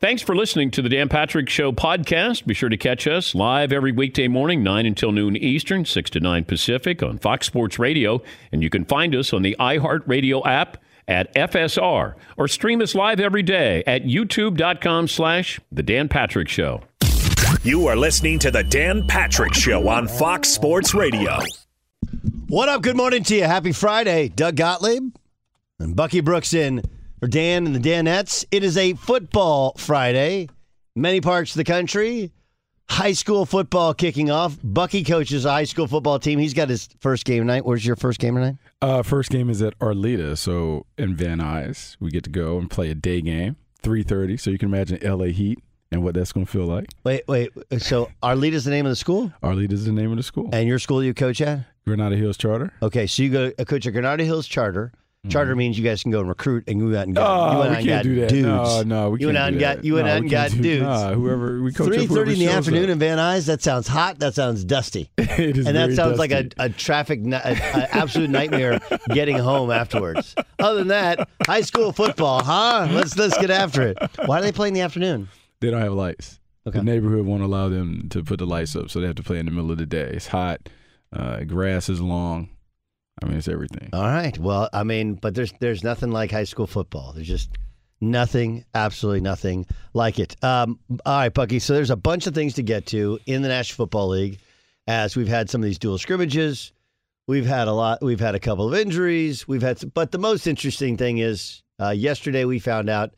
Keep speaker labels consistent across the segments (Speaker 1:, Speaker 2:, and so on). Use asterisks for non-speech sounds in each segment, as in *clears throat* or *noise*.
Speaker 1: Thanks for listening to the Dan Patrick Show podcast. Be sure to catch us live every weekday morning, 9 until noon Eastern, 6 to 9 Pacific on Fox Sports Radio. And you can find us on the iHeartRadio app at FSR or stream us live every day at youtube.com slash The Dan Patrick Show.
Speaker 2: You are listening to the Dan Patrick Show on Fox Sports Radio.
Speaker 3: What up? Good morning to you. Happy Friday. Doug Gottlieb and Bucky Brooks in for Dan and the Danettes. It is a football Friday. Many parts of the country. High school football kicking off. Bucky coaches a high school football team. He's got his first game tonight. Where's your first game tonight?
Speaker 4: Uh, first game is at Arleta, so in Van Nuys, we get to go and play a day game, three thirty. So you can imagine LA Heat and what that's going to feel like.
Speaker 3: Wait, wait. So Arleta's the name of the school?
Speaker 4: Arleta is the name of the school.
Speaker 3: And your school you coach at?
Speaker 4: Granada Hills Charter.
Speaker 3: Okay, so you go uh, coach at Granada Hills Charter. Charter means you guys can go and recruit and go out and get
Speaker 4: Mm-hmm. Oh,
Speaker 3: you went
Speaker 4: we
Speaker 3: out and got
Speaker 4: do that.
Speaker 3: dudes.
Speaker 4: No, no, we
Speaker 3: you went
Speaker 4: can't
Speaker 3: out
Speaker 4: do
Speaker 3: and
Speaker 4: that.
Speaker 3: got you went
Speaker 4: No,
Speaker 3: out and got
Speaker 4: do-
Speaker 3: dudes.
Speaker 4: Nah, whoever we coach up
Speaker 3: Three thirty in the afternoon
Speaker 4: up.
Speaker 3: in Van Nuys. That sounds hot. That sounds dusty. *laughs*
Speaker 4: It is
Speaker 3: and that sounds like a, a traffic, a, a absolute nightmare getting home afterwards. Other than that, high school football, huh? Let's let's get after it. Why do they play in the afternoon?
Speaker 4: They don't have lights.
Speaker 3: Okay.
Speaker 4: The neighborhood won't allow them to put the lights up, so they have to play in the middle of the day. It's hot. Uh, grass is long. I mean, it's everything.
Speaker 3: All right. Well, I mean, but there's there's nothing like high school football. There's just nothing, absolutely nothing like it. Um, all right, Bucky. So there's a bunch of things to get to in the National Football League, as we've had some of these dual scrimmages. We've had a lot. We've had a couple of injuries. We've had, some, but the most interesting thing is uh, yesterday we found out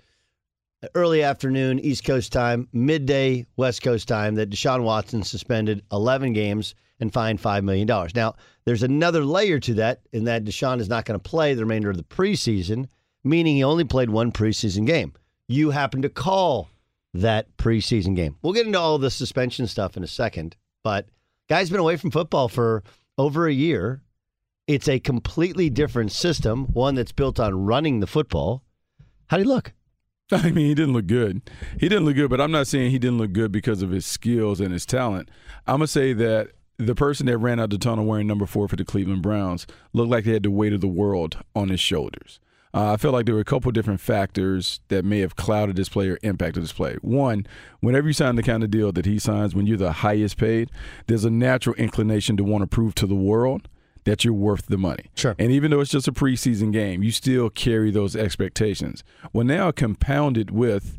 Speaker 3: early afternoon East Coast time, midday West Coast time that Deshaun Watson suspended 11 games and fined $5 million. Now, there's another layer to that in that Deshaun is not going to play the remainder of the preseason, meaning he only played one preseason game. You happen to call that preseason game. We'll get into all the suspension stuff in a second, but guy's been away from football for over a year. It's a completely different system, one that's built on running the football. How do you look? *laughs*
Speaker 4: I mean, he didn't look good. He didn't look good, but I'm not saying he didn't look good because of his skills and his talent. I'm gonna say that the person that ran out the tunnel wearing number four for the Cleveland Browns looked like they had the weight of the world on his shoulders. Uh, I felt like there were a couple different factors that may have clouded this player, impacted this play. One, whenever you sign the kind of deal that he signs, when you're the highest paid, there's a natural inclination to want to prove to the world that you're worth the money.
Speaker 3: Sure.
Speaker 4: And even though it's just a preseason game, you still carry those expectations. Well, now compounded with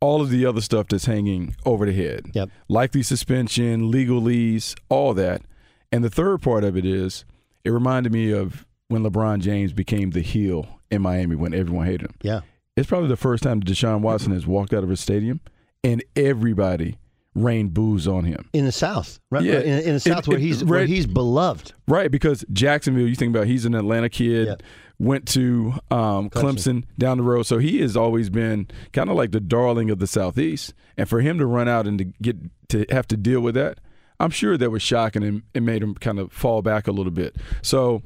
Speaker 4: all of the other stuff that's hanging over the head.
Speaker 3: Yep.
Speaker 4: Likely suspension, legalese, all that. And the third part of it is it reminded me of when LeBron James became the heel in Miami when everyone hated him.
Speaker 3: Yeah.
Speaker 4: It's probably the first time that Deshaun Watson has walked out of a stadium and everybody rained booze on him.
Speaker 3: In the South, right?
Speaker 4: Yeah.
Speaker 3: In, in the South,
Speaker 4: It-
Speaker 3: where
Speaker 4: it-
Speaker 3: he's where he's beloved.
Speaker 4: Right, because Jacksonville, you think about he's an Atlanta kid,
Speaker 3: Yep.
Speaker 4: Went to um, Clemson. down the road. So he has always been kind of like the darling of the Southeast. And for him to run out and to get to have to deal with that, I'm sure that was shocking and it made him kind of fall back a little bit. So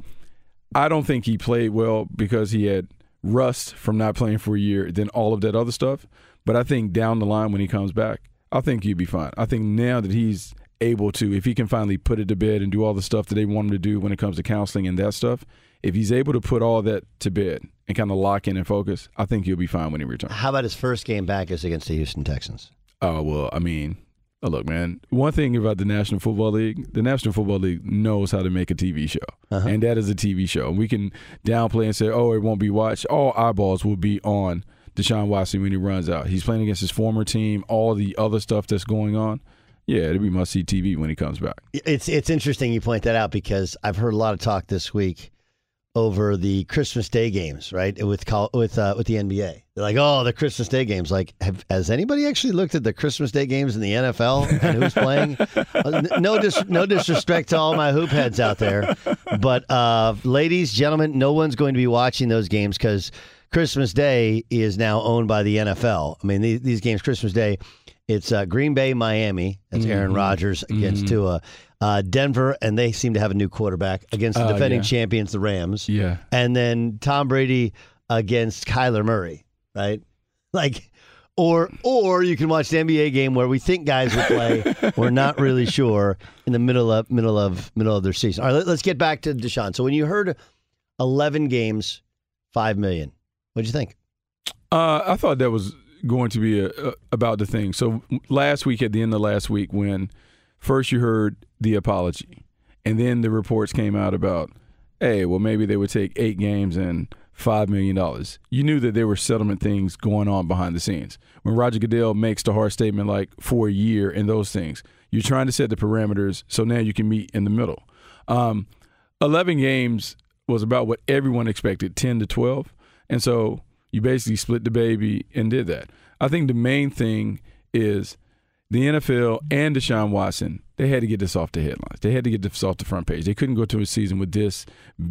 Speaker 4: I don't think he played well because he had rust from not playing for a year, then all of that other stuff. But I think down the line when he comes back, I think he'd be fine. I think now that he's able to, if he can finally put it to bed and do all the stuff that they want him to do when it comes to counseling and that stuff, if he's able to put all that to bed and kind of lock in and focus, I think he'll be fine when he returns.
Speaker 3: How about his first game back is against the Houston Texans?
Speaker 4: Oh well, I mean, oh, look, man. One thing about the National Football League, the National Football League knows how to make a TV show, uh-huh. and that is a TV show. We can downplay and say, "Oh, it won't be watched." All eyeballs will be on Deshaun Watson when he runs out. He's playing against his former team. All the other stuff that's going on. Yeah, it'll be must see TV when he comes back.
Speaker 3: It's it's interesting you point that out because I've heard a lot of talk this week over the Christmas Day games, right? With with uh, with the NBA, they're like, "Oh, the Christmas Day games." Like, have, has anybody actually looked at the Christmas Day games in the NFL and who's playing? *laughs* uh, no, dis- no disrespect to all my hoop heads out there, but uh, ladies, gentlemen, no one's going to be watching those games because Christmas Day is now owned by the NFL. I mean, these, these games, Christmas Day, it's uh, Green Bay, Miami. That's Aaron mm-hmm. Rodgers against mm-hmm. Tua uh, Denver, and they seem to have a new quarterback against the uh, defending yeah. champions, the Rams.
Speaker 4: Yeah.
Speaker 3: And then Tom Brady against Kyler Murray, right? *laughs* Like, or or you can watch the NBA game where we think guys will play. *laughs* We're not really sure in the middle of middle of middle of their season. All right, let, let's get back to Deshaun. So when you heard eleven games, five million, what'd you think?
Speaker 4: Uh, I thought that was going to be a, a, about the thing. So last week, at the end of last week, when first you heard the apology, and then the reports came out about, hey, well maybe they would take eight games and five million dollars. You knew that there were settlement things going on behind the scenes. When Roger Goodell makes the hard statement like for a year and those things, you're trying to set the parameters so now you can meet in the middle. Um, Eleven games was about what everyone expected, ten to twelve, and so you basically split the baby and did that. I think the main thing is the NFL and Deshaun Watson, they had to get this off the headlines. They had to get this off the front page. They couldn't go to a season with this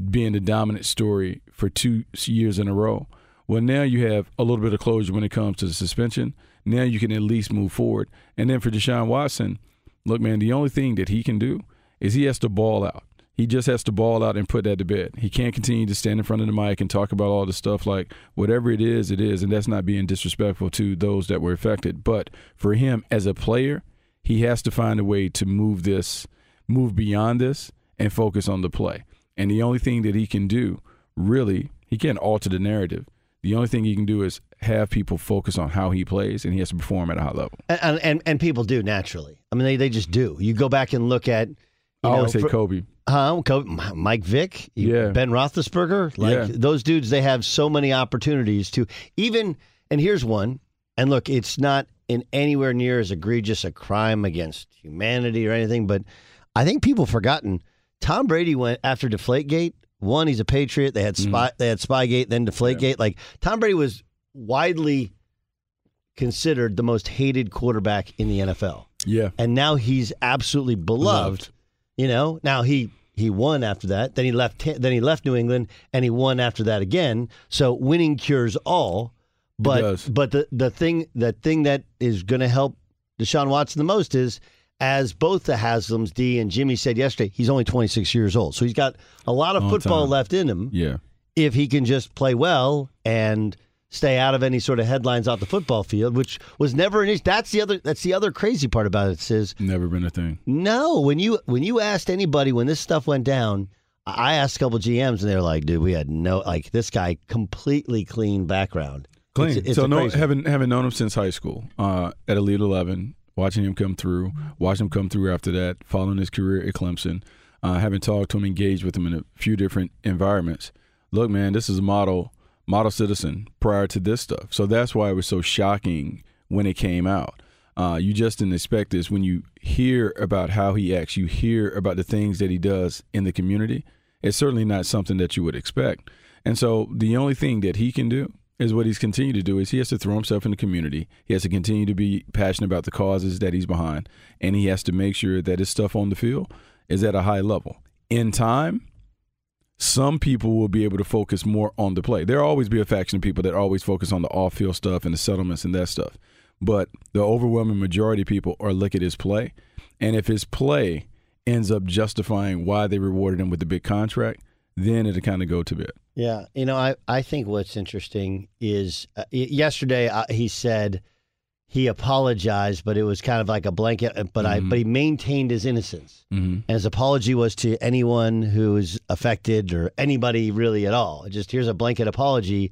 Speaker 4: being the dominant story for two years in a row. Well, now you have a little bit of closure when it comes to the suspension. Now you can at least move forward. And then for Deshaun Watson, look, man, the only thing that he can do is he has to ball out. He just has to ball out and put that to bed. He can't continue to stand in front of the mic and talk about all the stuff like whatever it is, it is. And that's not being disrespectful to those that were affected. But for him as a player, he has to find a way to move this, move beyond this, and focus on the play. And the only thing that he can do, really, he can't alter the narrative. The only thing he can do is have people focus on how he plays, and he has to perform at a high level.
Speaker 3: And and, and people do naturally. I mean, they, they just do. You go back and look at.
Speaker 4: I always say Kobe.
Speaker 3: Huh? Mike Vick,
Speaker 4: yeah.
Speaker 3: Ben Roethlisberger, like
Speaker 4: yeah.
Speaker 3: those dudes, they have so many opportunities to even. And here's one. And look, it's not in anywhere near as egregious a crime against humanity or anything, but I think people forgotten. Tom Brady went after Deflategate. One, he's a Patriot. They had mm-hmm. spy, mm. they had Spygate, then Deflategate. Yeah. Like Tom Brady was widely considered the most hated quarterback in the NFL.
Speaker 4: Yeah,
Speaker 3: and now he's absolutely beloved. Loved. You know, now he he won after that. Then he left. Then he left New England, and he won after that again. So winning cures all. But but the the thing the thing that is going to help Deshaun Watson the most is as both the Haslams, Dee and Jimmy said yesterday, he's only 26 years old, so he's got a lot of football
Speaker 4: time.
Speaker 3: left in him.
Speaker 4: Yeah,
Speaker 3: if he can just play well and stay out of any sort of headlines off the football field, which was never an issue. That's the other. That's the other crazy part about it. Is
Speaker 4: never been a thing.
Speaker 3: No, when you when you asked anybody when this stuff went down, I asked a couple GMs and they were like, "Dude, we had no like this guy completely clean background,
Speaker 4: clean." It's, it's so no, having having known him since high school uh, at Elite Eleven, watching him come through, watching him come through after that, following his career at Clemson, uh, having talked to him, engaged with him in a few different environments. Look, man, this is a model model citizen prior to this stuff. So that's why it was so shocking when it came out. Uh, you just didn't expect this. When you hear about how he acts, you hear about the things that he does in the community. It's certainly not something that you would expect. And so the only thing that he can do is what he's continued to do is he has to throw himself in the community. He has to continue to be passionate about the causes that he's behind, and he has to make sure that his stuff on the field is at a high level. In time, some people will be able to focus more on the play. There'll always be a faction of people that always focus on the off field stuff and the settlements and that stuff. But the overwhelming majority of people are look at his play. And if his play ends up justifying why they rewarded him with the big contract, then it'll kind of go to bed.
Speaker 3: Yeah, you know, I, I think what's interesting is uh, yesterday uh, he said he apologized, but it was kind of like a blanket. uh, But I
Speaker 4: Mhm.
Speaker 3: but he maintained his innocence,
Speaker 4: Mm-hmm.
Speaker 3: and his apology was to anyone who's affected or anybody really at all. Just here's a blanket apology,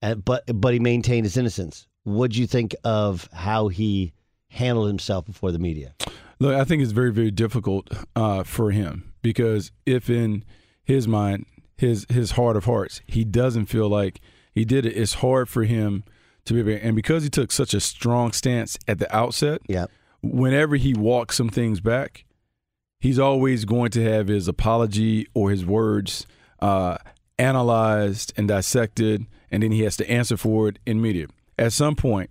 Speaker 3: and, but but he maintained his innocence. What'd you think of how he handled himself before the media?
Speaker 4: Look, I think it's very, very difficult uh, for him because if in his mind, his his heart of hearts, he doesn't feel like he did it, it's hard for him to be able. And because he took such a strong stance at the outset,
Speaker 3: Yeah.
Speaker 4: whenever he walks some things back, he's always going to have his apology or his words uh, analyzed and dissected, and then he has to answer for it in media. At some point,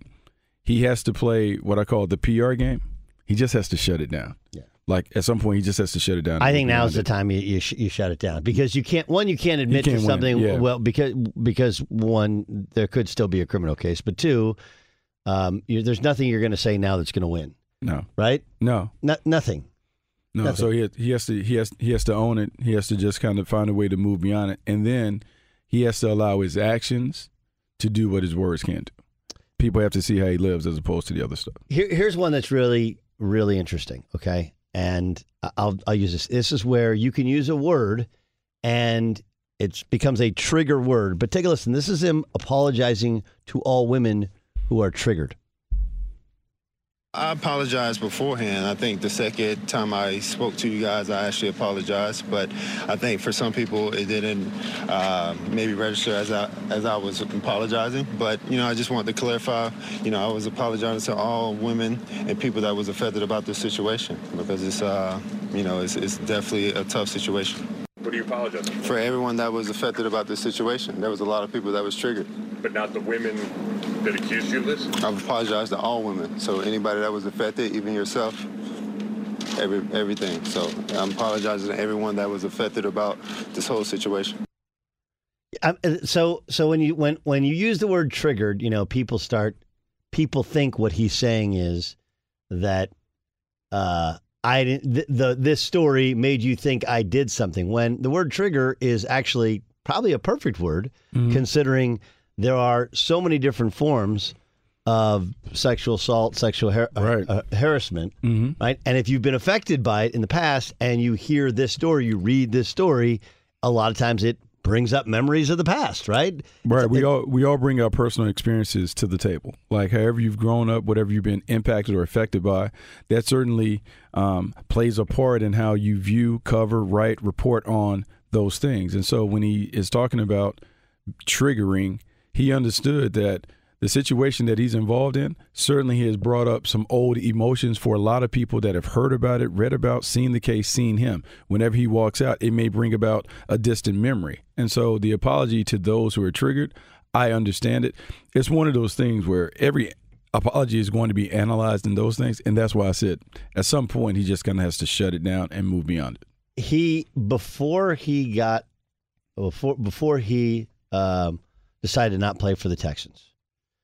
Speaker 4: he has to play what I call the PR game. He just has to shut it down.
Speaker 3: Yeah.
Speaker 4: Like at some point, he just has to shut it down.
Speaker 3: I think now's
Speaker 4: beyond
Speaker 3: the time you you, sh- you shut it down because you can't one you can't admit
Speaker 4: can't
Speaker 3: to something
Speaker 4: yeah.
Speaker 3: well because because one there could still be a criminal case but two um, you, there's nothing you're going to say now that's going to win
Speaker 4: No,
Speaker 3: right
Speaker 4: no,
Speaker 3: no, nothing
Speaker 4: no.
Speaker 3: Nothing.
Speaker 4: So he he has to he has he has to own it. He has to just kind of find a way to move beyond it, and then he has to allow his actions to do what his words can't do. People have to see how he lives as opposed to the other stuff.
Speaker 3: Here, here's one that's really really interesting okay and I'll I'll use this. This is where you can use a word and it becomes a trigger word. But take a listen. This is him apologizing to all women who are triggered
Speaker 5: I apologized beforehand. I think the second time I spoke to you guys, I actually apologized. But I think for some people, it didn't uh, maybe register as I as I was apologizing. But you know, I just wanted to clarify. You know, I was apologizing to all women and people that was affected about this situation because it's uh, you know it's, it's definitely a tough situation.
Speaker 6: What are you apologizing for?
Speaker 5: For everyone that was affected about this situation, there was a lot of people that was triggered.
Speaker 6: But not the women that accused you of this?
Speaker 5: I've apologized to all women. So anybody that was affected, even yourself, every everything. So I'm apologizing to everyone that was affected about this whole situation.
Speaker 3: Um, uh, so so when you when when you use the word triggered, you know, people start people think what he's saying is that uh I didn't th- the this story made you think I did something when the word trigger is actually probably a perfect word considering there are so many different forms of sexual assault, sexual har- uh,
Speaker 4: Right.
Speaker 3: uh, harassment,
Speaker 4: Mm-hmm.
Speaker 3: right? And if you've been affected by it in the past and you hear this story, you read this story, a lot of times it brings up memories of the past, right?
Speaker 4: Right. We all we all bring our personal experiences to the table. Like however you've grown up, whatever you've been impacted or affected by, that certainly um, plays a part in how you view, cover, write, report on those things. And so when he is talking about triggering, he understood that the situation that he's involved in certainly has brought up some old emotions for a lot of people that have heard about it, read about, seen the case, seen him. Whenever he walks out, it may bring about a distant memory. And so the apology to those who are triggered, I understand it. It's one of those things where every apology is going to be analyzed in those things. And that's why I said at some point he just kind of has to shut it down and move beyond it.
Speaker 3: He before he got before before he um, decided to not play for the Texans.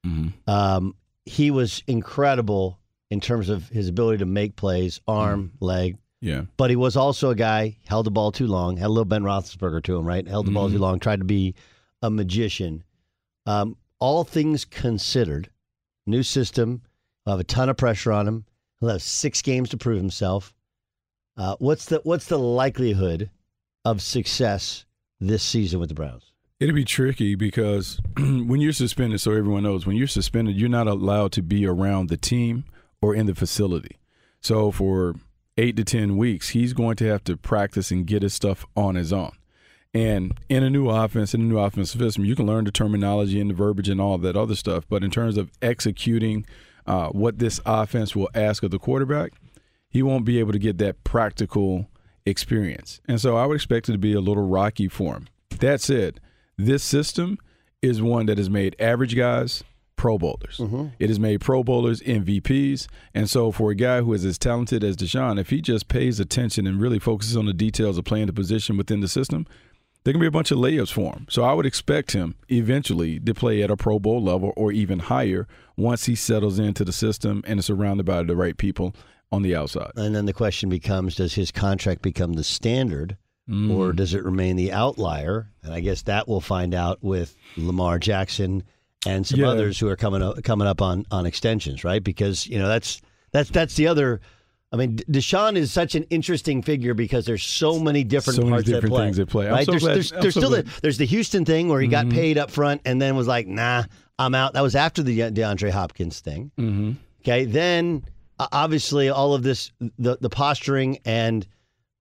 Speaker 4: Mm-hmm.
Speaker 3: Um, he was incredible in terms of his ability to make plays, arm, leg.
Speaker 4: Yeah.
Speaker 3: But he was also a guy held the ball too long, had a little Ben Roethlisberger to him, right? Held the ball
Speaker 4: Mhm.
Speaker 3: too long, tried to be a magician. Um, all things considered, new system, he'll have a ton of pressure on him. He'll have six games to prove himself. Uh, what's the what's the likelihood of success this season with the Browns?
Speaker 4: It'll be tricky because *clears throat* when you're suspended, so everyone knows, when you're suspended, you're not allowed to be around the team or in the facility. So for eight to 10 weeks, he's going to have to practice and get his stuff on his own. And in a new offense, in a new offensive system, you can learn the terminology and the verbiage and all that other stuff. But in terms of executing uh, what this offense will ask of the quarterback, he won't be able to get that practical experience. And so I would expect it to be a little rocky for him. That said, this system is one that has made average guys Pro Bowlers. Mm-hmm. It has made Pro Bowlers MVPs. And so, for a guy who is as talented as Deshaun, if he just pays attention and really focuses on the details of playing the position within the system, there can be a bunch of layups for him. So I would expect him eventually to play at a Pro Bowl level or even higher once he settles into the system and is surrounded by the right people on the outside.
Speaker 3: And then the question becomes does his contract become the standard
Speaker 4: Mm.
Speaker 3: or does it remain the outlier? And I guess that we'll find out with Lamar Jackson and some
Speaker 4: Yeah.
Speaker 3: others who are coming up, coming up on, on extensions, right? Because, you know, that's that's that's the other I mean, Deshaun is such an interesting figure because there's so many different
Speaker 4: So many
Speaker 3: parts
Speaker 4: different
Speaker 3: at play.
Speaker 4: things at play.
Speaker 3: Right?
Speaker 4: so
Speaker 3: there's
Speaker 4: glad-
Speaker 3: there's, there's
Speaker 4: so
Speaker 3: still the, there's the Houston thing where he got
Speaker 4: Mhm.
Speaker 3: paid up front and then was like, nah, I'm out. That was after the DeAndre Hopkins thing.
Speaker 4: Mm-hmm.
Speaker 3: Okay, then uh, obviously all of this, the the posturing, and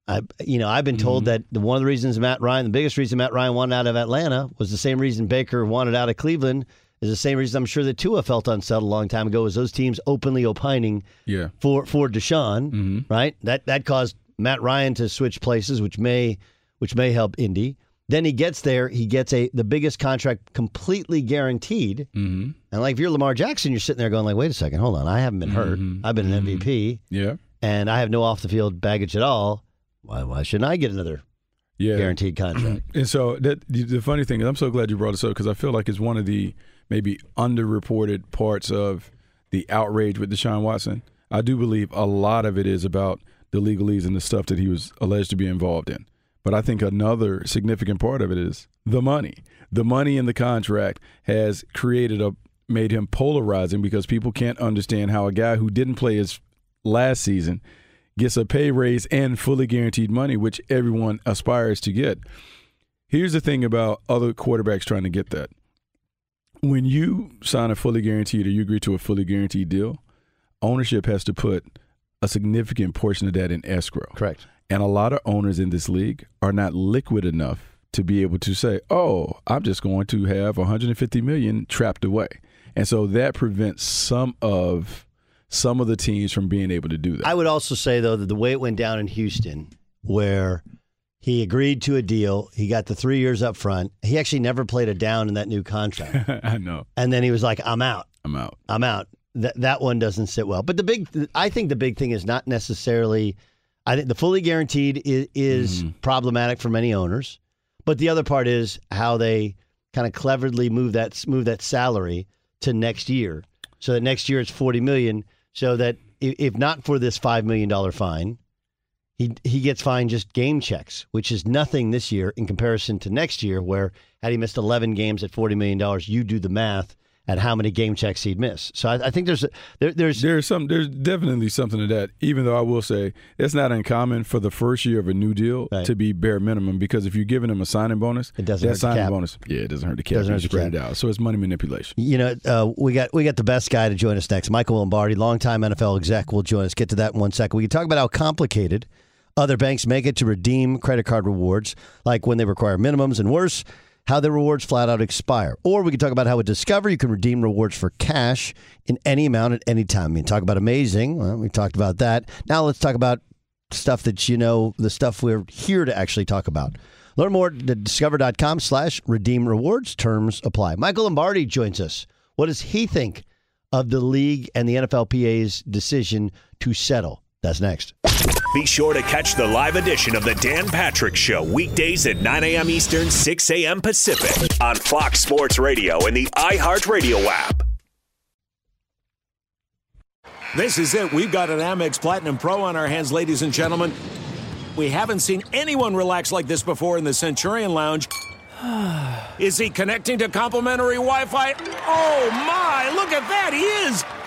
Speaker 3: I, you know, I've been told that the, one of the reasons Matt Ryan, the biggest reason Matt Ryan wanted out of Atlanta, was the same reason Baker wanted out of Cleveland. Is the same reason I'm sure that Tua felt unsettled a long time ago. Was those teams openly opining
Speaker 4: Yeah.
Speaker 3: for for Deshaun,
Speaker 4: Mm-hmm.
Speaker 3: right? That that caused Matt Ryan to switch places, which may which may help Indy. Then he gets there, he gets a the biggest contract completely guaranteed.
Speaker 4: Mm-hmm.
Speaker 3: And like if you're Lamar Jackson, you're sitting there going like, wait a second, hold on, I haven't been hurt.
Speaker 4: Mhm.
Speaker 3: I've been an MVP,
Speaker 4: Yeah.
Speaker 3: and I have no off the field baggage at all. Why why shouldn't I get another
Speaker 4: Yeah.
Speaker 3: guaranteed contract? *clears throat*
Speaker 4: And so that the funny thing is, I'm so glad you brought this up because I feel like it's one of the maybe underreported parts of the outrage with Deshaun Watson. I do believe a lot of it is about the legalese and the stuff that he was alleged to be involved in. But I think another significant part of it is the money. The money in the contract has created a made him polarizing because people can't understand how a guy who didn't play his last season gets a pay raise and fully guaranteed money, which everyone aspires to get. Here's the thing about other quarterbacks trying to get that. When you sign a fully guaranteed or you agree to a fully guaranteed deal, ownership has to put a significant portion of that in escrow.
Speaker 3: Correct.
Speaker 4: And a lot of owners in this league are not liquid enough to be able to say, "Oh, I'm just going to have 150 million trapped away." And so that prevents some of some of the teams from being able to do that.
Speaker 3: I would also say though that the way it went down in Houston, where he agreed to a deal, he got the three years up front. He actually never played a down in that new contract, *laughs*
Speaker 4: I know.
Speaker 3: and then he was like, "I'm out."
Speaker 4: I'm out.
Speaker 3: I'm out. That that one doesn't sit well. But the big, I think the big thing is not necessarily. I think the fully guaranteed is, is problematic for many owners, but the other part is how they kind of cleverly move that move that salary to next year, so that next year it's forty million. So that if, not for this five million dollar fine, he he gets fined just game checks, which is nothing this year in comparison to next year, where had he missed eleven games at forty million dollars, you do the math at how many game checks he'd miss. So I, I think there's a, there, there's
Speaker 4: There's some. There's definitely something to that. Even though I will say it's not uncommon for the first year of a new deal
Speaker 3: Right.
Speaker 4: to be bare minimum because if you're giving them a signing bonus,
Speaker 3: It doesn't
Speaker 4: that
Speaker 3: hurt the
Speaker 4: signing bonus, yeah, it doesn't hurt the cap.
Speaker 3: Doesn't hurt the
Speaker 4: spread
Speaker 3: cap.
Speaker 4: it out, so it's money manipulation.
Speaker 3: You know, uh, we got we got the best guy to join us next. Michael Lombardi, longtime NFL exec, will join us. Get to that in one second. We can talk about how complicated other banks make it to redeem credit card rewards, like when they require minimums, and worse, how their rewards flat out expire. Or we can talk about how with Discover you can redeem rewards for cash in any amount at any time. I mean, talk about amazing. Well, we talked about that. Now let's talk about stuff that you know, the stuff we're here to actually talk about. Learn more at discover.com slash redeem rewards. Terms apply. Michael Lombardi joins us. What does he think of the league and the NFLPA's decision to settle? That's next.
Speaker 2: Be sure to catch the live edition of the Dan Patrick Show weekdays at 9 a.m. Eastern, 6 a.m. Pacific on Fox Sports Radio and the iHeartRadio app.
Speaker 7: This is it. We've got an Amex Platinum Pro on our hands, ladies and gentlemen. We haven't seen anyone relax like this before in the Centurion Lounge. *sighs* Is he connecting to complimentary Wi Fi? Oh my, look at that, he is!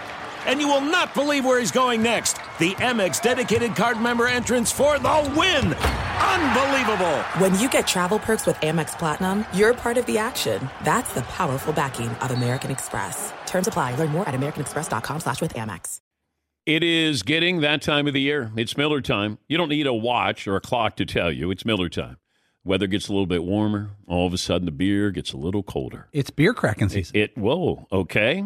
Speaker 7: And you will not believe where he's going next. The Amex dedicated card member entrance for the win! Unbelievable!
Speaker 8: When you get travel perks with Amex Platinum, you're part of the action. That's the powerful backing of American Express. Terms apply. Learn more at americanexpress.com slash with Amex.
Speaker 1: It is getting that time of the year. It's Miller time. You don't need a watch or a clock to tell you. It's Miller time. Weather gets a little bit warmer. All of a sudden, the beer gets a little colder.
Speaker 9: It's beer cracking season.
Speaker 1: It, whoa, okay.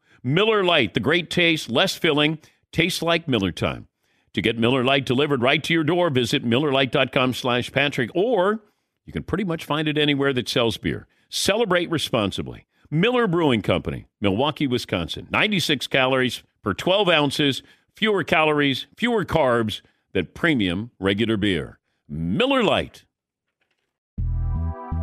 Speaker 1: Miller Lite, the great taste, less filling, tastes like Miller time. To get Miller Lite delivered right to your door, visit MillerLite.com slash Patrick, or you can pretty much find it anywhere that sells beer. Celebrate responsibly. Miller Brewing Company, Milwaukee, Wisconsin. 96 calories per 12 ounces, fewer calories, fewer carbs than premium regular beer. Miller Lite.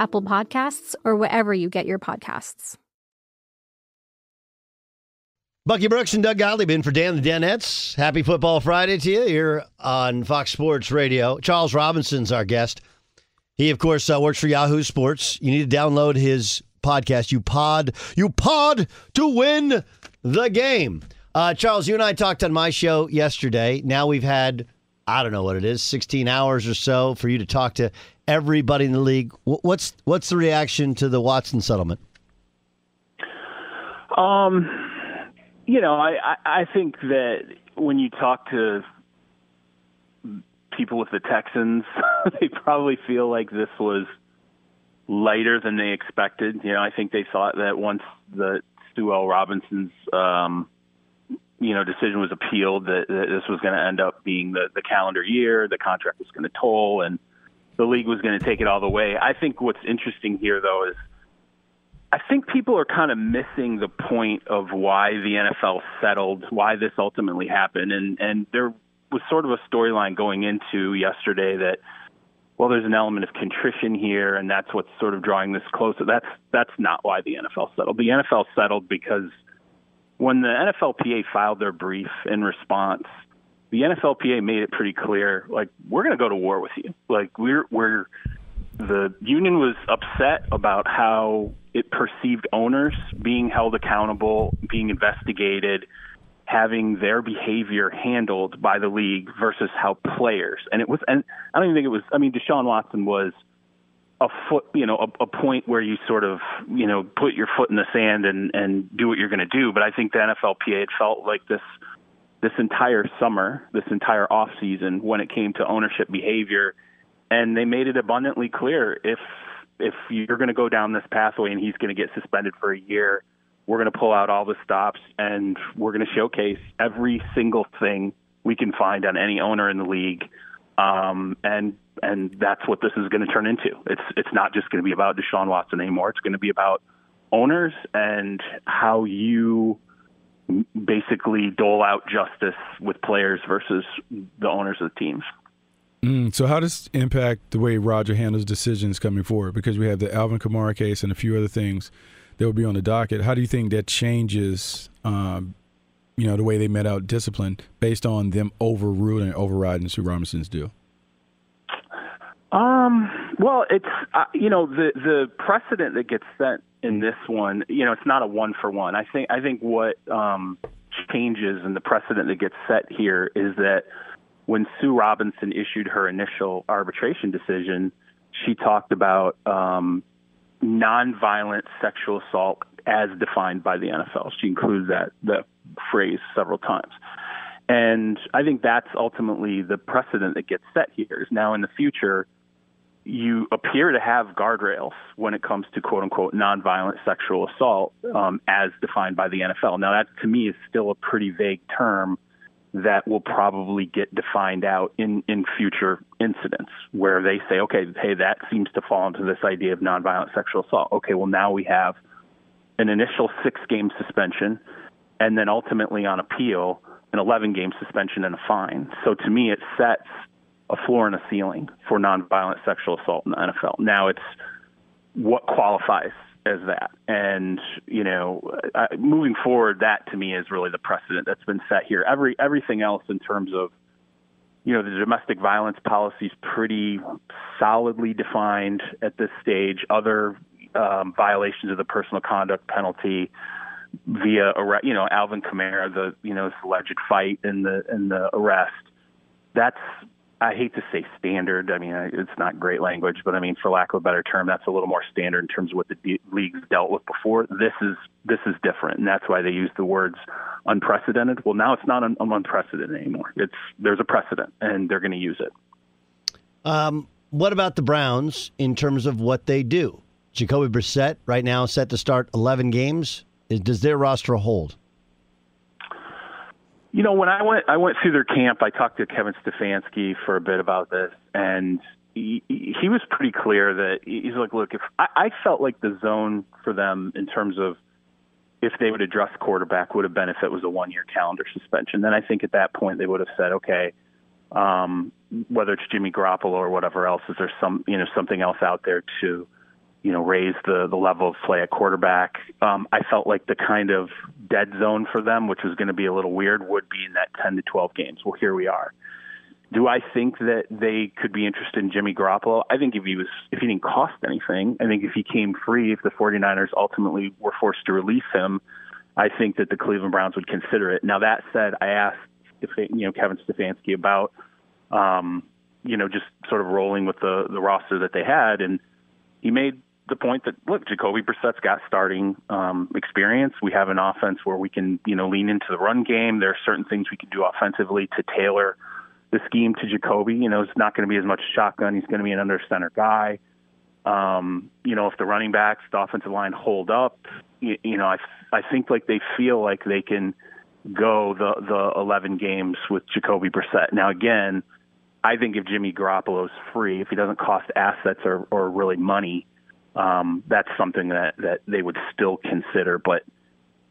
Speaker 10: Apple Podcasts, or wherever you get your podcasts.
Speaker 3: Bucky Brooks and Doug Gottlieb in for Dan the Danettes. Happy Football Friday to you here on Fox Sports Radio. Charles Robinson's our guest. He, of course, uh, works for Yahoo Sports. You need to download his podcast. You pod, you pod to win the game. Uh, Charles, you and I talked on my show yesterday. Now we've had, I don't know what it is, 16 hours or so for you to talk to everybody in the league. What's what's the reaction to the Watson settlement?
Speaker 11: Um, you know, I, I, think that when you talk to people with the Texans, *laughs* they probably feel like this was lighter than they expected. You know, I think they thought that once the Sue L. Robinson's, um, you know, decision was appealed, that, that this was going to end up being the, the calendar year, the contract was going to toll, and the league was going to take it all the way. I think what's interesting here, though, is I think people are kind of missing the point of why the NFL settled, why this ultimately happened, and and there was sort of a storyline going into yesterday that well, there's an element of contrition here, and that's what's sort of drawing this closer. That's that's not why the NFL settled. The NFL settled because when the NFLPA filed their brief in response, the NFLPA made it pretty clear, like we're going to go to war with you. Like we're we're the union was upset about how it perceived owners being held accountable, being investigated, having their behavior handled by the league versus how players. And it was, and I don't even think it was. I mean, Deshaun Watson was a foot, you know, a, a point where you sort of, you know, put your foot in the sand and and do what you're going to do. But I think the NFLPA felt like this this entire summer, this entire off season, when it came to ownership behavior, and they made it abundantly clear if if you're going to go down this pathway and he's going to get suspended for a year, we're going to pull out all the stops and we're going to showcase every single thing we can find on any owner in the league. Um, and and that's what this is going to turn into. It's it's not just going to be about Deshaun Watson anymore. It's going to be about owners and how you basically dole out justice with players versus the owners of the teams.
Speaker 12: Mm, so how does impact the way Roger handles decisions coming forward? Because we have the Alvin Kamara case and a few other things that will be on the docket. How do you think that changes, um, you know, the way they met out discipline based on them overruling and overriding Sue Robinson's deal?
Speaker 11: Um, well, it's uh, you know the the precedent that gets set in this one, you know, it's not a one for one. I think I think what um, changes and the precedent that gets set here is that when Sue Robinson issued her initial arbitration decision, she talked about um, nonviolent sexual assault as defined by the NFL. She includes that that phrase several times. And I think that's ultimately the precedent that gets set here. Is now in the future, you appear to have guardrails when it comes to quote unquote nonviolent sexual assault um, as defined by the NFL. Now, that to me is still a pretty vague term that will probably get defined out in, in future incidents where they say, okay, hey, that seems to fall into this idea of nonviolent sexual assault. Okay, well, now we have an initial six game suspension and then ultimately on appeal, an 11 game suspension and a fine. So to me, it sets a floor and a ceiling for nonviolent sexual assault in the NFL. Now it's what qualifies as that. And you know, moving forward, that to me is really the precedent that's been set here. Every everything else in terms of you know the domestic violence policy is pretty solidly defined at this stage. Other um, violations of the personal conduct penalty via you know Alvin Kamara, the you know this alleged fight and the and the arrest. That's I hate to say standard. I mean, it's not great language, but I mean, for lack of a better term, that's a little more standard in terms of what the de- leagues dealt with before. This is this is different, and that's why they use the words unprecedented. Well, now it's not un- unprecedented anymore. It's there's a precedent, and they're going to use it.
Speaker 3: Um, what about the Browns in terms of what they do? Jacoby Brissett right now set to start 11 games. Does their roster hold?
Speaker 11: You know, when I went, I went through their camp. I talked to Kevin Stefanski for a bit about this, and he, he was pretty clear that he's like, look, if I, I felt like the zone for them in terms of if they would address quarterback would have been if it was a one year calendar suspension. Then I think at that point they would have said, okay, um, whether it's Jimmy Garoppolo or whatever else, is there some you know something else out there to you know, raise the the level of play at quarterback. Um, I felt like the kind of dead zone for them, which was going to be a little weird, would be in that 10 to 12 games. Well, here we are. Do I think that they could be interested in Jimmy Garoppolo? I think if he was, if he didn't cost anything, I think if he came free, if the 49ers ultimately were forced to release him, I think that the Cleveland Browns would consider it. Now that said, I asked, if you know, Kevin Stefanski about, um, you know, just sort of rolling with the the roster that they had, and he made the point that look, Jacoby Brissett's got starting um, experience. We have an offense where we can, you know, lean into the run game. There are certain things we can do offensively to tailor the scheme to Jacoby. You know, it's not going to be as much shotgun. He's going to be an under center guy. Um, you know, if the running backs, the offensive line hold up, you, you know, I I think like they feel like they can go the the 11 games with Jacoby Brissett. Now again, I think if Jimmy Garoppolo's free, if he doesn't cost assets or or really money, um, that's something that that they would still consider. But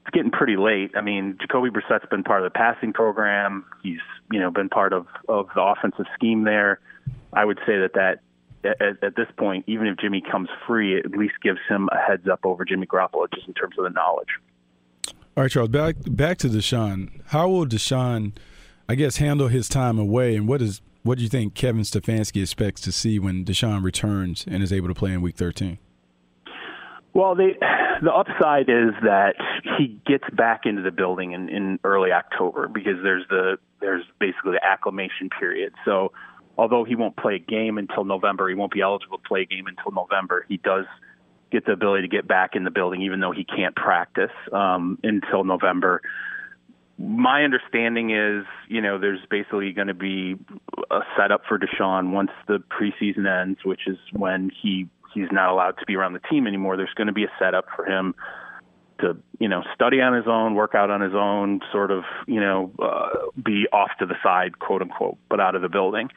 Speaker 11: it's getting pretty late. I mean, Jacoby Brissett's been part of the passing program. He's you know been part of of the offensive scheme there. I would say that that at, at this point, even if Jimmy comes free, it at least gives him a heads up over Jimmy Garoppolo just in terms of the knowledge.
Speaker 12: All right, Charles. Back back to Deshaun. How will Deshaun, I guess, handle his time away, and what is what do you think Kevin Stefanski expects to see when Deshaun returns and is able to play in Week 13?
Speaker 11: Well, the the upside is that he gets back into the building in, in early October because there's the there's basically the acclimation period. So, although he won't play a game until November, he won't be eligible to play a game until November. He does get the ability to get back in the building, even though he can't practice um, until November. My understanding is, you know, there's basically going to be a setup for Deshaun once the preseason ends, which is when he he's not allowed to be around the team anymore, there's going to be a setup for him to you know study on his own, work out on his own, sort of you know uh, be off to the side, quote unquote, but out of the building.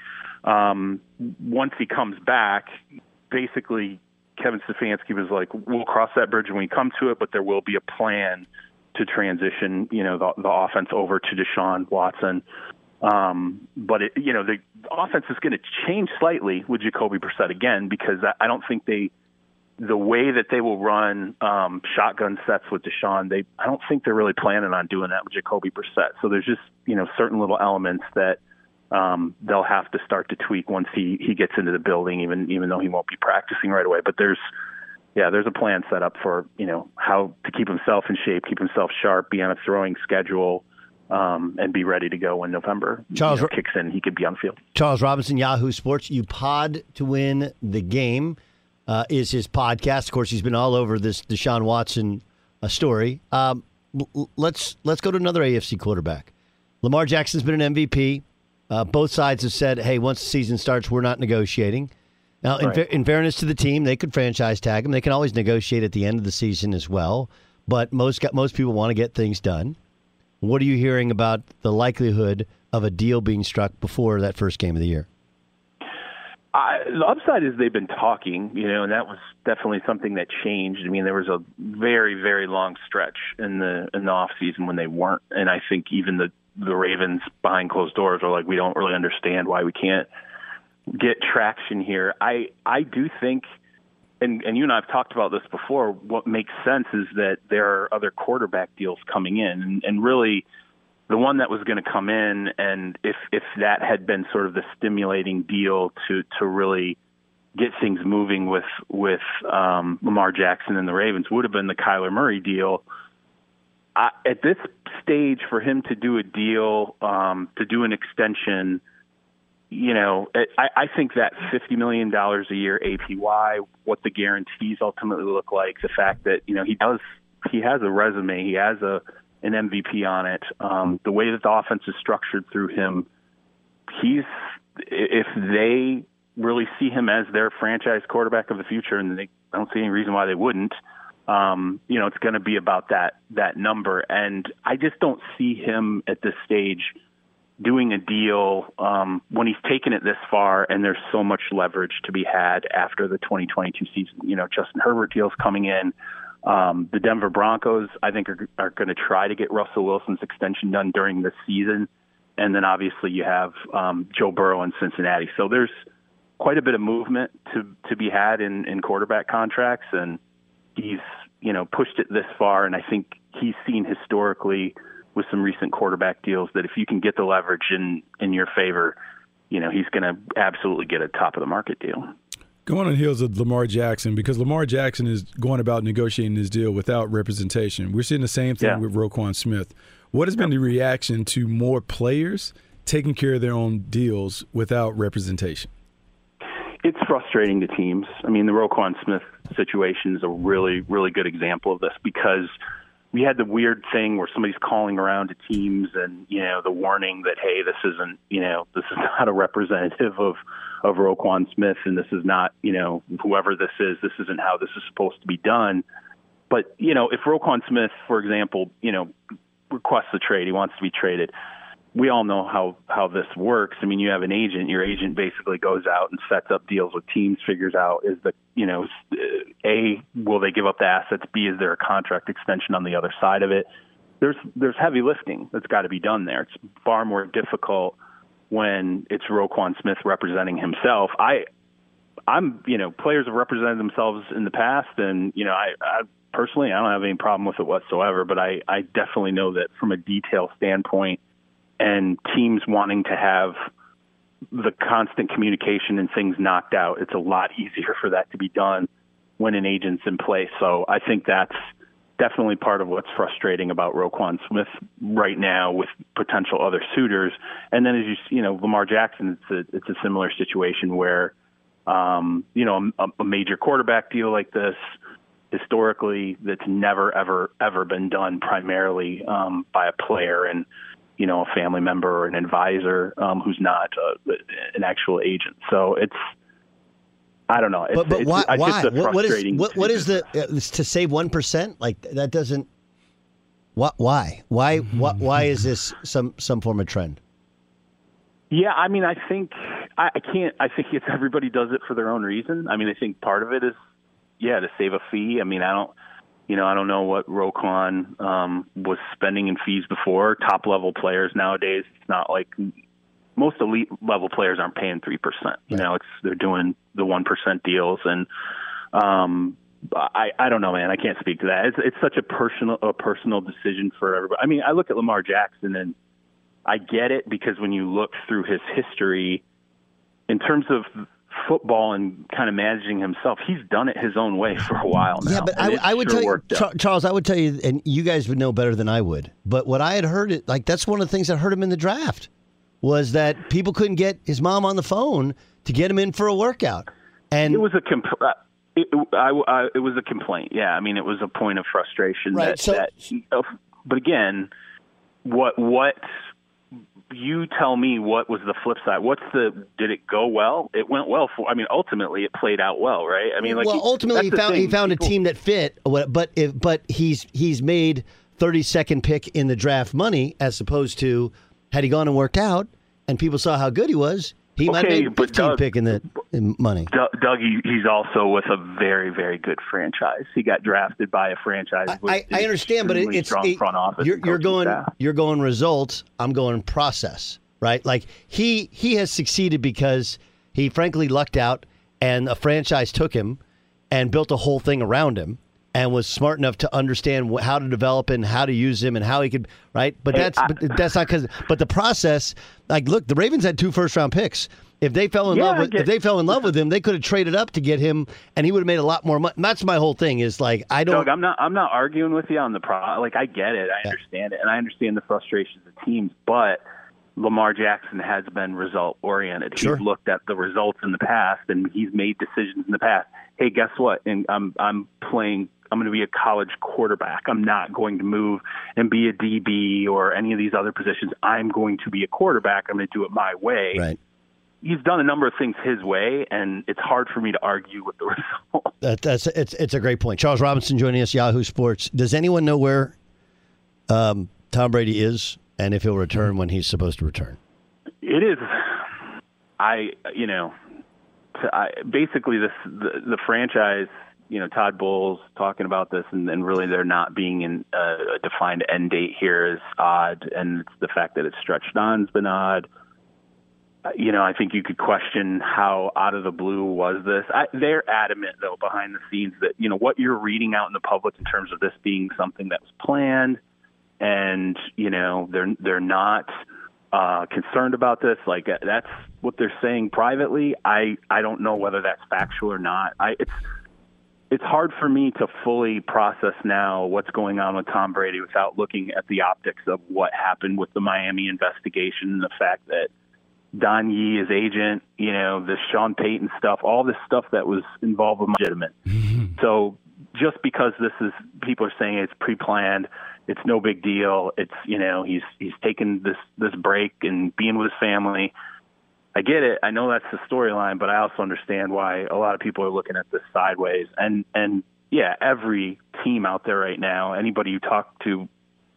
Speaker 11: Um, once he comes back, basically Kevin Stefanski was like, "We'll cross that bridge when we come to it, but there will be a plan to transition, you know, the, the offense over to Deshaun Watson." Um, but it, you know, the offense is going to change slightly with Jacoby Brissett again because I, don't think they, the way that they will run um, shotgun sets with Deshaun, they I don't think they're really planning on doing that with Jacoby Brissett. So there's just you know certain little elements that um, they'll have to start to tweak once he he gets into the building, even even though he won't be practicing right away. But there's yeah, there's a plan set up for you know how to keep himself in shape, keep himself sharp, be on a throwing schedule, um, and be ready to go when November
Speaker 3: Charles
Speaker 11: you know, kicks in. He could be on the field.
Speaker 3: Charles Robinson, Yahoo Sports. You pod to win the game uh, is his podcast. Of course, he's been all over this Deshaun Watson uh, story. Um, l- let's let's go to another AFC quarterback. Lamar Jackson's been an MVP. Uh, both sides have said, "Hey, once the season starts, we're not negotiating." Now, in,
Speaker 11: Right.
Speaker 3: fa- in fairness to the team, they could franchise tag him. They can always negotiate at the end of the season as well. But most got- most people want to get things done. What are you hearing about the likelihood of a deal being struck before that first game of the year?
Speaker 11: I, the upside is they've been talking, you know, and that was definitely something that changed. I mean, there was a very, very long stretch in the in the off season when they weren't, and I think even the the Ravens behind closed doors are like, we don't really understand why we can't get traction here. I I do think, and and you and I have talked about this before. What makes sense is that there are other quarterback deals coming in, and, and really the one that was going to come in and if if that had been sort of the stimulating deal to to really get things moving with with um Lamar Jackson and the Ravens would have been the Kyler Murray deal I, at this stage for him to do a deal um to do an extension you know I I think that 50 million dollars a year APY what the guarantees ultimately look like the fact that you know he does he has a resume he has a an MVP on it. Um, the way that the offense is structured through him, he's if they really see him as their franchise quarterback of the future, and they I don't see any reason why they wouldn't. Um, you know, it's going to be about that that number, and I just don't see him at this stage doing a deal um, when he's taken it this far, and there's so much leverage to be had after the 2022 season. You know, Justin Herbert deals coming in. Um, the Denver Broncos, I think, are, are going to try to get Russell Wilson's extension done during this season, and then obviously you have um, Joe Burrow in Cincinnati. So there's quite a bit of movement to to be had in, in quarterback contracts, and he's you know pushed it this far, and I think he's seen historically with some recent quarterback deals that if you can get the leverage in in your favor, you know he's going to absolutely get a top of the market deal.
Speaker 12: Going on heels of Lamar Jackson, because Lamar Jackson is going about negotiating this deal without representation. We're seeing the same thing
Speaker 11: Yeah.
Speaker 12: with Roquan Smith. What has been the reaction to more players taking care of their own deals without representation?
Speaker 11: it's frustrating to teams. I mean, the Roquan Smith situation is a really, really good example of this because we had the weird thing where somebody's calling around to teams and, you know, the warning that, hey, this isn't, you know, this is *laughs* not a representative of, of Roquan Smith and this is not, you know, whoever this is, this isn't how this is supposed to be done. But, you know, if Roquan Smith, for example, you know, requests a trade, he wants to be traded we all know how how this works. I mean, you have an agent. Your agent basically goes out and sets up deals with teams, figures out is the you know uh, a will they give up the assets? B is there a contract extension on the other side of it? There's there's heavy lifting that's got to be done there. It's far more difficult when it's Roquan Smith representing himself. I I'm you know players have represented themselves in the past, and you know I, I personally I don't have any problem with it whatsoever. But I I definitely know that from a detail standpoint and teams wanting to have the constant communication and things knocked out, it's a lot easier for that to be done when an agent's in place. So I think that's definitely part of what's frustrating about Roquan Smith right now with potential other suitors. And then as you you know Lamar Jackson, it's a it's a similar situation where um, you know a, a major quarterback deal like this historically that's never ever ever been done primarily um, by a player and you know, a family member or an advisor um, who's not uh, an actual agent. So it's, I don't know. It's,
Speaker 3: But, but
Speaker 11: it's,
Speaker 3: why?
Speaker 11: it's
Speaker 3: why?
Speaker 11: just a
Speaker 3: What, what is what, what is the uh, to save one percent? Like that doesn't. What? Why? Why? What? Why is this some some form of trend?
Speaker 11: Yeah, I mean, I think I, I can't. I think it's everybody does it for their own reason. I mean, I think part of it is, yeah, to save a fee. I mean, I don't, you know, I don't know what Roquan um, was spending in fees before. Top level players nowadays, it's not like most elite level players aren't paying three percent. You know, it's they're doing the one percent deals, and um, I I don't know, man. I can't speak to that. It's it's such a personal a personal decision for everybody. I mean, I look at Lamar Jackson and I get it because when you look through his history, in terms of football and kind of managing himself, he's done it his own way for a while now.
Speaker 3: Yeah, but I, I would
Speaker 11: sure
Speaker 3: tell you. Char- Charles, I would tell you, and you guys would know better than I would. But what I had heard, it like that's one of the things that hurt him in the draft was that people couldn't get his mom on the phone to get him in for a workout. And
Speaker 11: it was a comp- uh, it, I, I, it was a complaint. Yeah, I mean, it was a point of frustration.
Speaker 3: Right,
Speaker 11: That,
Speaker 3: so-
Speaker 11: that he, uh, but again, what what you tell me? What was the flip side? What's the? Did it go well? It went well for. I mean, ultimately, it played out well, right? I mean, like
Speaker 3: well,
Speaker 11: he-
Speaker 3: ultimately, he found he found a team that fit. But if, but he's he's made thirty second pick in the draft money as opposed to had he gone and worked out and people saw how good he was, he might
Speaker 11: Okay,
Speaker 3: have made
Speaker 11: but
Speaker 3: fifteen
Speaker 11: Doug-
Speaker 3: pick in the money.
Speaker 11: Doug, Doug, he, he's also with a very, very good franchise. He got drafted by a franchise.
Speaker 3: I, I understand, but it, it's it-
Speaker 11: front office.
Speaker 3: You're, you're going
Speaker 11: staff.
Speaker 3: you're going results. I'm going process, right? Like he he has succeeded because he frankly lucked out, and a franchise took him and built a whole thing around him, and was smart enough to understand how to develop and how to use him and how he could right. But
Speaker 11: Hey,
Speaker 3: that's
Speaker 11: I-
Speaker 3: but that's not because. But the process, like, look, the Ravens had two first round picks. If they fell in
Speaker 11: Yeah,
Speaker 3: love with if they fell in love with him, they could have traded up to get him, and he would have made a lot more money. That's my whole thing. Is like I don't.
Speaker 11: Doug, I'm not. I'm not arguing with you on the pro. Like I get it. I understand it, and I understand the frustrations of teams. But Lamar Jackson has been result oriented.
Speaker 3: Sure.
Speaker 11: He's looked at the results in the past, and he's made decisions in the past. Hey, guess what? And I'm I'm playing. I'm going to be a college quarterback. I'm not going to move and be a DB or any of these other positions. I'm going to be a quarterback. I'm going to do it my way.
Speaker 3: Right.
Speaker 11: He's done a number of things his way, and it's hard for me to argue with the *laughs* result.
Speaker 3: That, that's it's it's a great point. Charles Robinson joining us, Yahoo Sports. Does anyone know where um, Tom Brady is and if he'll return when he's supposed to return?
Speaker 11: It is. I you know, I, basically this the, the franchise. You know, Todd Bowles talking about this, and, and really there not being in, uh, a defined end date here is odd, and it's the fact that it's stretched on's been odd. You know, I think you could question how out of the blue was this. I, they're adamant though behind the scenes that you know what you're reading out in the public in terms of this being something that was planned, and you know they're they're not uh, concerned about this. Like uh, that's what they're saying privately. I I don't know whether that's factual or not. I it's it's hard for me to fully process now what's going on with Tom Brady without looking at the optics of what happened with the Miami investigation and the fact that Don Yee, his agent, you know, the Sean Payton stuff, all this stuff that was involved with legitimate. Mm-hmm. so just because this is people are saying it's pre-planned, it's no big deal. It's you know he's he's taking this this break and being with his family. I get it. I know that's the storyline, but I also understand why a lot of people are looking at this sideways. And and yeah, every team out there right now, anybody you talk to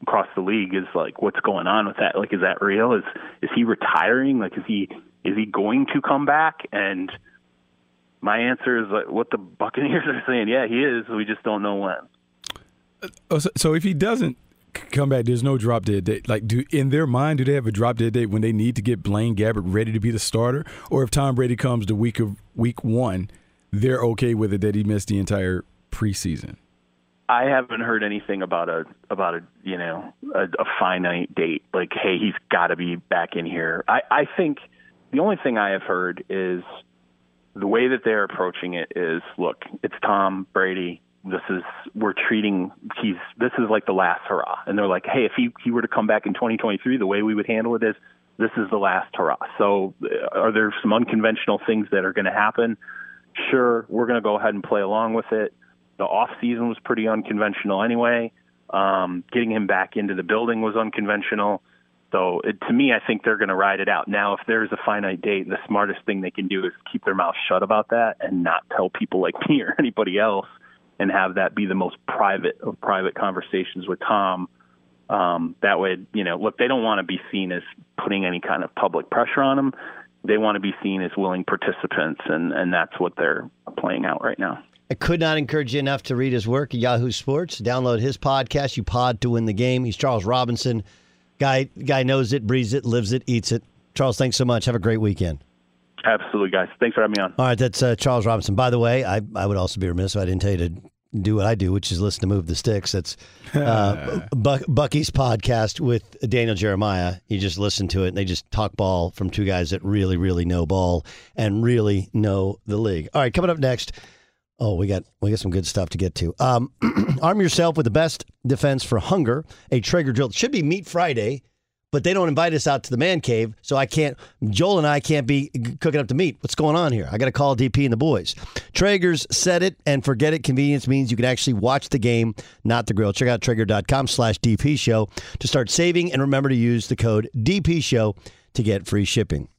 Speaker 11: across the league is like, what's going on with that? Like, is that real? Is is he retiring? Like, is he is he going to come back? And my answer is like what the Buccaneers *laughs* are saying. Yeah, he is. We just don't know when.
Speaker 12: Uh, oh, so, so if he doesn't come back, there's no drop dead date. Like, do in their mind, do they have a drop dead date when they need to get Blaine Gabbert ready to be the starter, or if Tom Brady comes the week of week one, they're okay with it that he missed the entire preseason?
Speaker 11: I haven't heard anything about a about a you know a, a finite date. Like, hey, he's got to be back in here. I I think the only thing I have heard is the way that they're approaching it is, look, it's Tom Brady. This is we're treating he's this is like the last hurrah, and they're like, hey, if he he were to come back in 2023, the way we would handle it is this is the last hurrah. So, uh, are there some unconventional things that are going to happen? Sure, we're going to go ahead and play along with it. The off season was pretty unconventional anyway. Um, getting him back into the building was unconventional. So it, to me, I think they're going to ride it out. Now, if there's a finite date, the smartest thing they can do is keep their mouth shut about that and not tell people like *laughs* me or anybody else, and have that be the most private of private conversations with Tom. Um, that way, you know, look, they don't want to be seen as putting any kind of public pressure on him. They want to be seen as willing participants, and and that's what they're playing out right now.
Speaker 3: I could not encourage you enough to read his work at Yahoo Sports. Download his podcast, You Pod to Win the Game. He's Charles Robinson. Guy guy knows it, breathes it, lives it, eats it. Charles, thanks so much. Have a great weekend.
Speaker 11: Absolutely, guys. Thanks for having me on.
Speaker 3: All right, that's uh, Charles Robinson. By the way, I, I would also be remiss if I didn't tell you to do what I do, which is listen to Move the Sticks. That's *laughs* uh, Buck, Bucky's podcast with Daniel Jeremiah. You just listen to it, and they just talk ball from two guys that really, really know ball and really know the league. All right, coming up next. Oh, we got we got some good stuff to get to. Um, *clears throat* arm yourself with the best defense for hunger. A Traeger drill. It should be Meat Friday, but they don't invite us out to the man cave, so I can't. Joel and I can't be cooking up the meat. What's going on here? I got to call DP and the boys. Traeger's set it and forget it. Convenience means you can actually watch the game, not the grill. Check out Traeger.com/slash DP Show to start saving, and remember to use the code DP Show to get free shipping.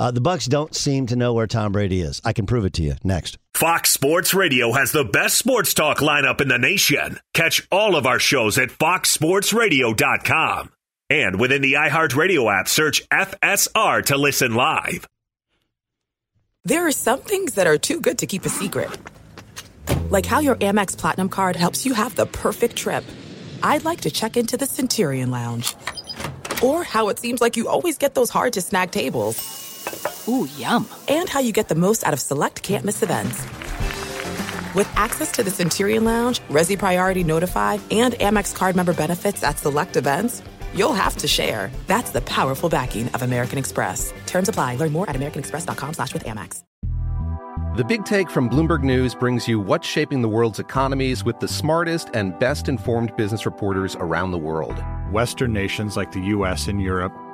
Speaker 3: Uh, the Bucks don't seem to know where Tom Brady is. I can prove it to you next.
Speaker 13: Fox Sports Radio has the best sports talk lineup in the nation. Catch all of our shows at foxsportsradio.com. And within the iHeartRadio app, search FSR to listen live.
Speaker 8: There are some things that are too good to keep a secret. Like how your Amex Platinum card helps you have the perfect trip. I'd like to check into the Centurion Lounge. Or how it seems like you always get those hard to snag tables. Ooh, yum. And how you get the most out of select can't miss events. With access to the Centurion Lounge, Resy Priority Notify, and Amex card member benefits at select events, you'll have to share. That's the powerful backing of American Express. Terms apply. Learn more at americanexpress.com slash with Amex.
Speaker 14: The Big Take from Bloomberg News brings you what's shaping the world's economies with the smartest and best informed business reporters around the world.
Speaker 15: Western nations like the U.S. and Europe.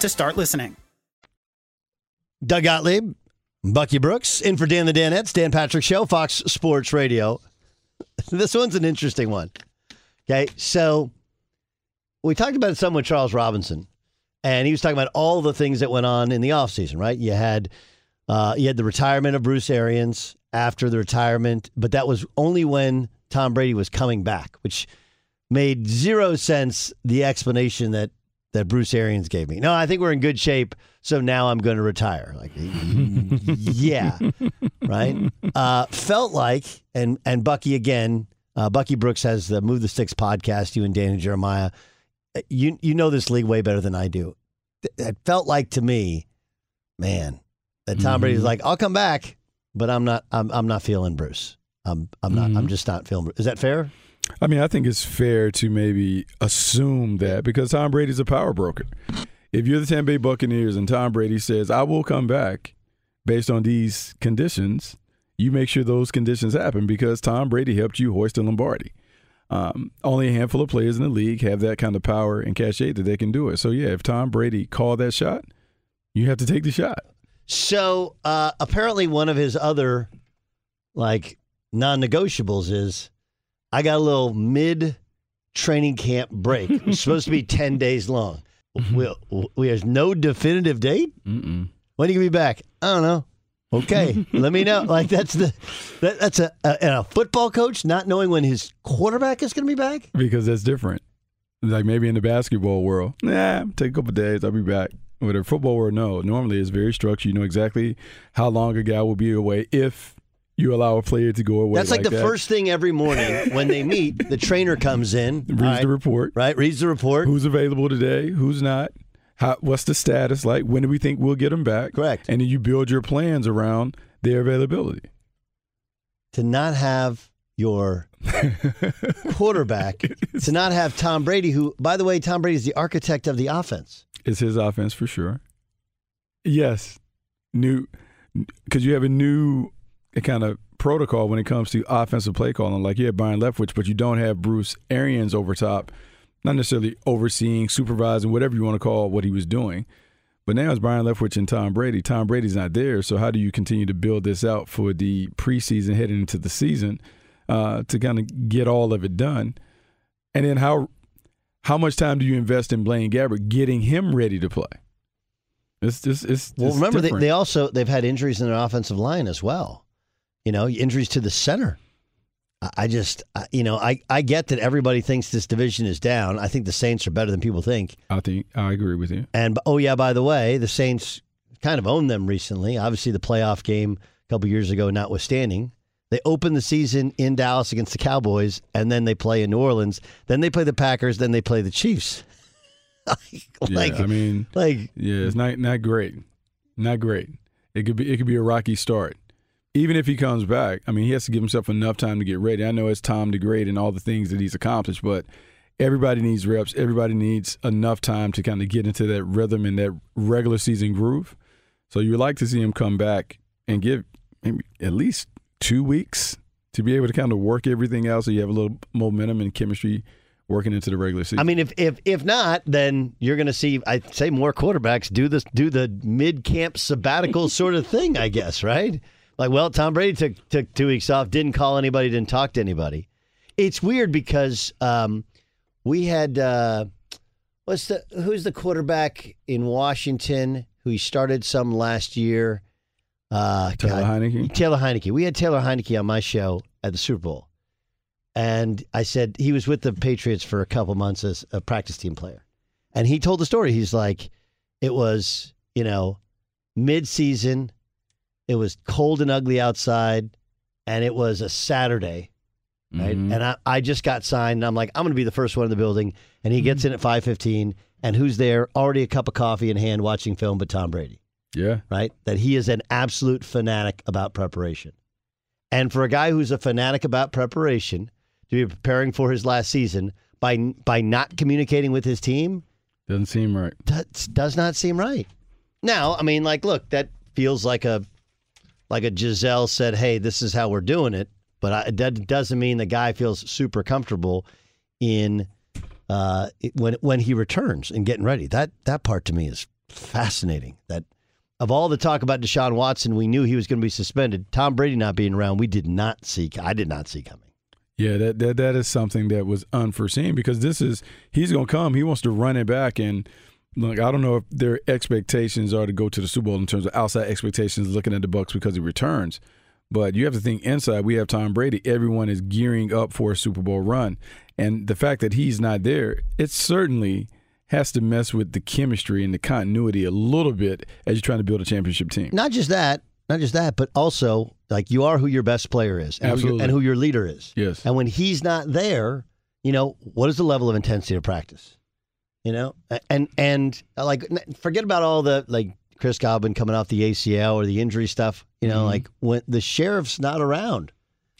Speaker 16: to start listening.
Speaker 3: Doug Gottlieb, Bucky Brooks, in for Dan the Danettes, Dan Patrick Show, Fox Sports Radio. *laughs* this one's an interesting one. Okay, so we talked about it some with Charles Robinson, and he was talking about all the things that went on in the offseason, right? You had uh, you had the retirement of Bruce Arians after the retirement, but that was only when Tom Brady was coming back, which made zero sense. The explanation that that Bruce Arians gave me. No, I think we're in good shape, so now I'm going to retire. Like, *laughs* yeah, right. Uh, felt like, and and Bucky again. Uh, Bucky Brooks has the Move the Sticks podcast. You and Danny Jeremiah. You you know this league way better than I do. It felt like to me, man, that Tom mm-hmm. Brady's like, I'll come back, but I'm not. I'm I'm not feeling Bruce. I'm I'm not. Mm-hmm. I'm just not feeling. Is that fair?
Speaker 4: I mean, I think it's fair to maybe assume that because Tom Brady's a power broker. If you're the Tampa Bay Buccaneers and Tom Brady says, I will come back based on these conditions, you make sure those conditions happen because Tom Brady helped you hoist the Lombardi. Um, only a handful of players in the league have that kind of power and cachet that they can do it. So, yeah, if Tom Brady called that shot, you have to take the shot.
Speaker 3: So uh, apparently, one of his other like non-negotiables is I got a little mid training camp break. It's supposed to be *laughs* ten days long. Mm-hmm. We, we there's no definitive date.
Speaker 4: Mm-mm.
Speaker 3: When are you gonna be back? I don't know. Okay, *laughs* let me know. Like that's the that, that's a, a a football coach not knowing when his quarterback is gonna be back.
Speaker 4: because that's different. Like maybe in the basketball world, nah, take a couple days, I'll be back. But in football world, no. Normally, it's very structured. You know exactly how long a guy will be away if you allow a player to go away.
Speaker 3: That's like, the
Speaker 4: that.
Speaker 3: first thing every morning *laughs* when they meet. The trainer comes in,
Speaker 4: Reads
Speaker 3: right,
Speaker 4: the report.
Speaker 3: right? Reads the report.
Speaker 4: Who's available today? Who's not? How, what's the status like? When do we think we'll get them back?
Speaker 3: Correct.
Speaker 4: And then you build your plans around their availability.
Speaker 3: to not have your *laughs* quarterback, to not have Tom Brady, who, by the way, Tom Brady is the architect of the offense.
Speaker 4: It's his offense for sure. Yes, new because you have a new kind of protocol when it comes to offensive play calling. Like have Byron Leftwich, but you don't have Bruce Arians over top, not necessarily overseeing, supervising, whatever you want to call what he was doing. But now it's Byron Leftwich and Tom Brady. Tom Brady's not there, so how do you continue to build this out for the preseason heading into the season uh, to kind of get all of it done? And then how how much time do you invest in Blaine Gabbert getting him ready to play? It's just it's,
Speaker 3: Well, remember they, they also they've had injuries in their offensive line as well. You know, injuries to the center. I- just, you know, I, I get that everybody thinks this division is down. I think the Saints are better than people think.
Speaker 4: I think I agree with you.
Speaker 3: And oh yeah, by the way, the Saints kind of owned them recently. Obviously, the playoff game a couple years ago, notwithstanding, they open the season in Dallas against the Cowboys, and then they play in New Orleans. Then they play the Packers. Then they play the Chiefs. *laughs* like,
Speaker 4: yeah, I mean,
Speaker 3: like
Speaker 4: yeah, it's not not great, not great. It could be it could be a rocky start. Even if he comes back, I mean, he has to give himself enough time to get ready. I know it's Tom DeGrade and all the things that he's accomplished, but everybody needs reps. Everybody needs enough time to kind of get into that rhythm and that regular season groove. So you would like to see him come back and give maybe at least two weeks to be able to kind of work everything out, so you have a little momentum and chemistry working into the regular season.
Speaker 3: I mean, if if if not, then you're going to see. I'd say more quarterbacks do this, do the mid camp sabbatical *laughs* sort of thing. I guess, right? Like, well, Tom Brady took took two weeks off, didn't call anybody, didn't talk to anybody. It's weird because um, we had uh, what's the who's the quarterback in Washington who he started some last year. Uh,
Speaker 4: Taylor
Speaker 3: God,
Speaker 4: Heinicke?
Speaker 3: Taylor Heinicke. We had Taylor Heinicke on my show at the Super Bowl. And I said he was with the Patriots for a couple months as a practice team player. And he told the story. He's like, it was, you know, mid season. It was cold and ugly outside. And it was a Saturday. Right.
Speaker 4: Mhm.
Speaker 3: And I, I just got signed. And I'm like, I'm going to be the first one in the building. And he gets in at 5:15. And who's there? Already a cup of coffee in hand, watching film, but Tom Brady
Speaker 4: yeah,
Speaker 3: right? That he is an absolute fanatic about preparation. And for a guy who's a fanatic about preparation to be preparing for his last season by by not communicating with his team
Speaker 4: doesn't seem right.
Speaker 3: that does not seem right. Now, I mean, like, look, that feels like a like a Gisele said, "Hey, this is how we're doing it," but I, that doesn't mean the guy feels super comfortable in uh, when when he returns and getting ready. That that part to me is fascinating. That of all the talk about Deshaun Watson, we knew he was going to be suspended. Tom Brady not being around, we did not see. I did not see coming.
Speaker 4: Yeah, that, that that is something that was unforeseen because this is he's gonna come. He wants to run it back and look. I don't know if their expectations are to go to the Super Bowl in terms of outside expectations, looking at the Bucks because he returns. But you have to think inside. We have Tom Brady. Everyone is gearing up for a Super Bowl run, and the fact that he's not there, it certainly has to mess with the chemistry and the continuity a little bit as you're trying to build a championship team.
Speaker 3: Not just that, not just that, but also like you are who your best player is, and, who your,
Speaker 4: Absolutely.
Speaker 3: and who your leader is.
Speaker 4: Yes.
Speaker 3: And when he's not there, you know what is the level of intensity of practice? You know, and and uh, like forget about all the like Chris Godwin coming off the ACL or the injury stuff. You know,
Speaker 4: Mhm.
Speaker 3: like when the sheriff's not around.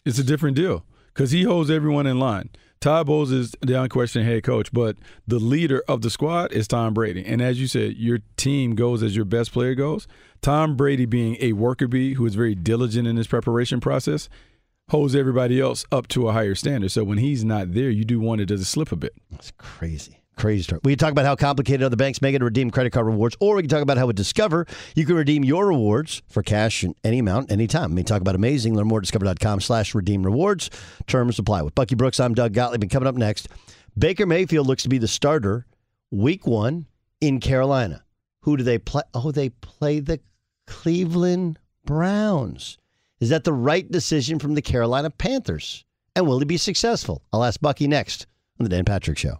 Speaker 4: It's a different deal because he holds everyone in line.
Speaker 17: Todd Bowles is the unquestioned head coach, but the leader of the squad is Tom Brady. And as you said, your team goes as your best player goes. Tom Brady, being a worker bee who is very diligent in his preparation process, holds everybody else up to a higher standard. So when he's not there, you do want it to slip a bit.
Speaker 3: That's crazy. Crazy story. We can talk about how complicated other banks make it to redeem credit card rewards, or we can talk about how with Discover you can redeem your rewards for cash in any amount, anytime. I mean, talk about amazing. Learn more at discover.com slash redeem rewards. Terms apply. With Bucky Brooks, I'm Doug Gottlieb. And coming up next, Baker Mayfield looks to be the starter week one in Carolina. Who do they play? Oh, they play the Cleveland Browns. Is that the right decision from the Carolina Panthers? And will he be successful? I'll ask Bucky next on the Dan Patrick Show.